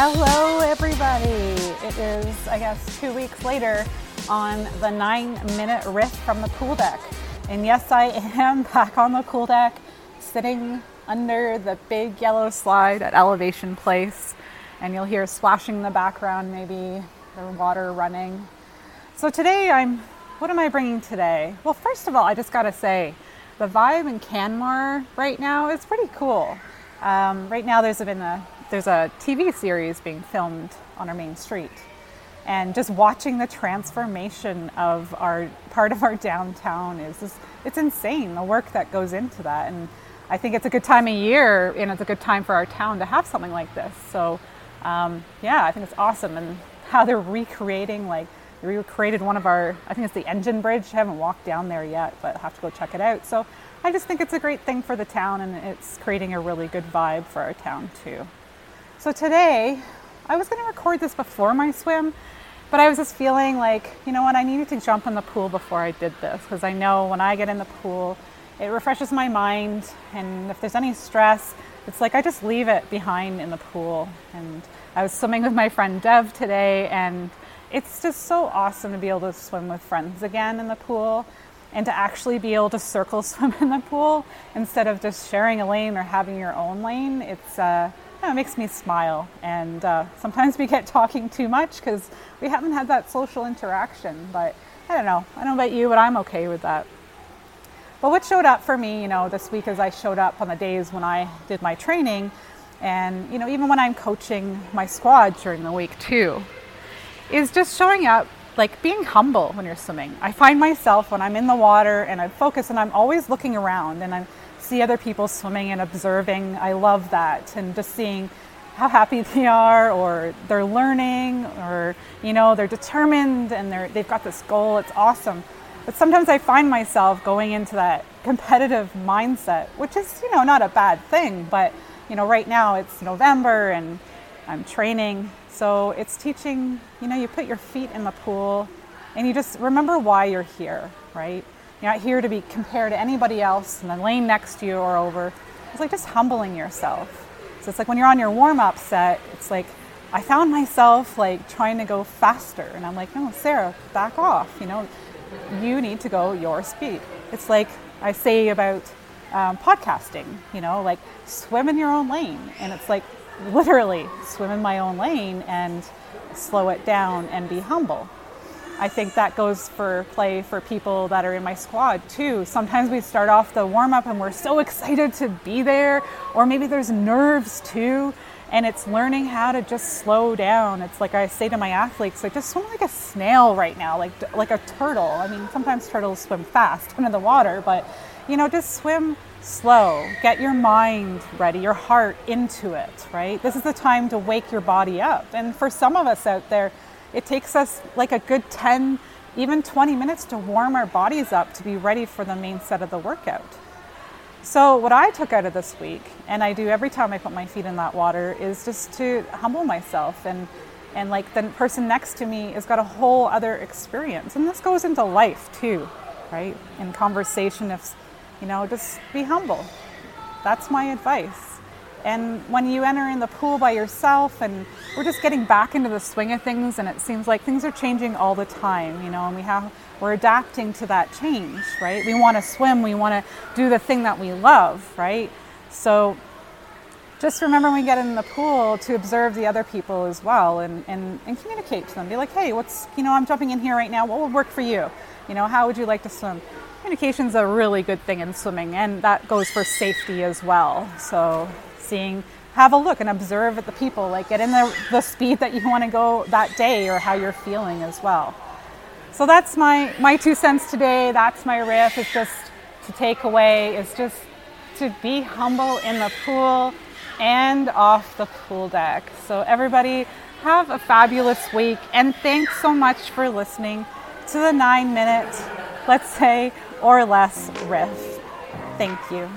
Hello, everybody. It is, I guess, two weeks later on the nine minute riff from the pool deck. And yes, I am back on the pool deck, sitting under the big yellow slide at Elevation Place. And you'll hear splashing in the background, maybe the water running. So today I'm, what am I bringing today? Well, first of all, I just gotta say, the vibe in Canmore right now is pretty cool. Um, right now, there's been a there's a TV series being filmed on our main street, and just watching the transformation of our part of our downtown is just, it's insane the work that goes into that, and I think it's a good time of year and it's a good time for our town to have something like this. So um, yeah, I think it's awesome, and how they're recreating like recreated one of our I think it's the engine bridge. I haven't walked down there yet, but I have to go check it out. So I just think it's a great thing for the town and it's creating a really good vibe for our town too. So today, I was going to record this before my swim, but I was just feeling like, you know what, I needed to jump in the pool before I did this because I know when I get in the pool, it refreshes my mind and if there's any stress, it's like I just leave it behind in the pool. And I was swimming with my friend Dev today and it's just so awesome to be able to swim with friends again in the pool and to actually be able to circle swim in the pool instead of just sharing a lane or having your own lane. It's uh, it makes me smile. And uh, sometimes we get talking too much because we haven't had that social interaction. But I don't know. I don't know about you, but I'm okay with that. But what showed up for me, you know, this week is I showed up on the days when I did my training, and you know, even when I'm coaching my squad during the week too, is just showing up like being humble when you're swimming. I find myself when I'm in the water and I focus and I'm always looking around and I see other people swimming and observing. I love that and just seeing how happy they are or they're learning or you know they're determined and they're they've got this goal. It's awesome. But sometimes I find myself going into that competitive mindset, which is, you know, not a bad thing, but you know, right now it's November and I'm training so it's teaching, you know, you put your feet in the pool and you just remember why you're here, right? You're not here to be compared to anybody else in the lane next to you or over. It's like just humbling yourself. So it's like when you're on your warm up set, it's like I found myself like trying to go faster. And I'm like, no, Sarah, back off. You know, you need to go your speed. It's like I say about um, podcasting, you know, like swim in your own lane. And it's like literally swim in my own lane and slow it down and be humble. I think that goes for play for people that are in my squad too. Sometimes we start off the warm up and we're so excited to be there, or maybe there's nerves too, and it's learning how to just slow down. It's like I say to my athletes, like just swim like a snail right now, like like a turtle. I mean, sometimes turtles swim fast under the water, but you know, just swim slow. Get your mind ready, your heart into it, right? This is the time to wake your body up. And for some of us out there, it takes us like a good 10, even 20 minutes to warm our bodies up to be ready for the main set of the workout. So, what I took out of this week, and I do every time I put my feet in that water, is just to humble myself and and like the person next to me has got a whole other experience. And this goes into life too, right? In conversation, if you know, just be humble. That's my advice. And when you enter in the pool by yourself, and we're just getting back into the swing of things, and it seems like things are changing all the time, you know, and we have we're adapting to that change, right? We want to swim, we want to do the thing that we love, right? So just remember when we get in the pool to observe the other people as well and, and, and communicate to them. Be like, hey, what's, you know, I'm jumping in here right now. What would work for you? You know, how would you like to swim? Communication is a really good thing in swimming, and that goes for safety as well. So, seeing, have a look and observe at the people, like get in the, the speed that you want to go that day or how you're feeling as well. So, that's my, my two cents today. That's my riff. It's just to take away, it's just to be humble in the pool and off the pool deck. So, everybody, have a fabulous week, and thanks so much for listening to the nine minute, let's say, or less riff. Thank you.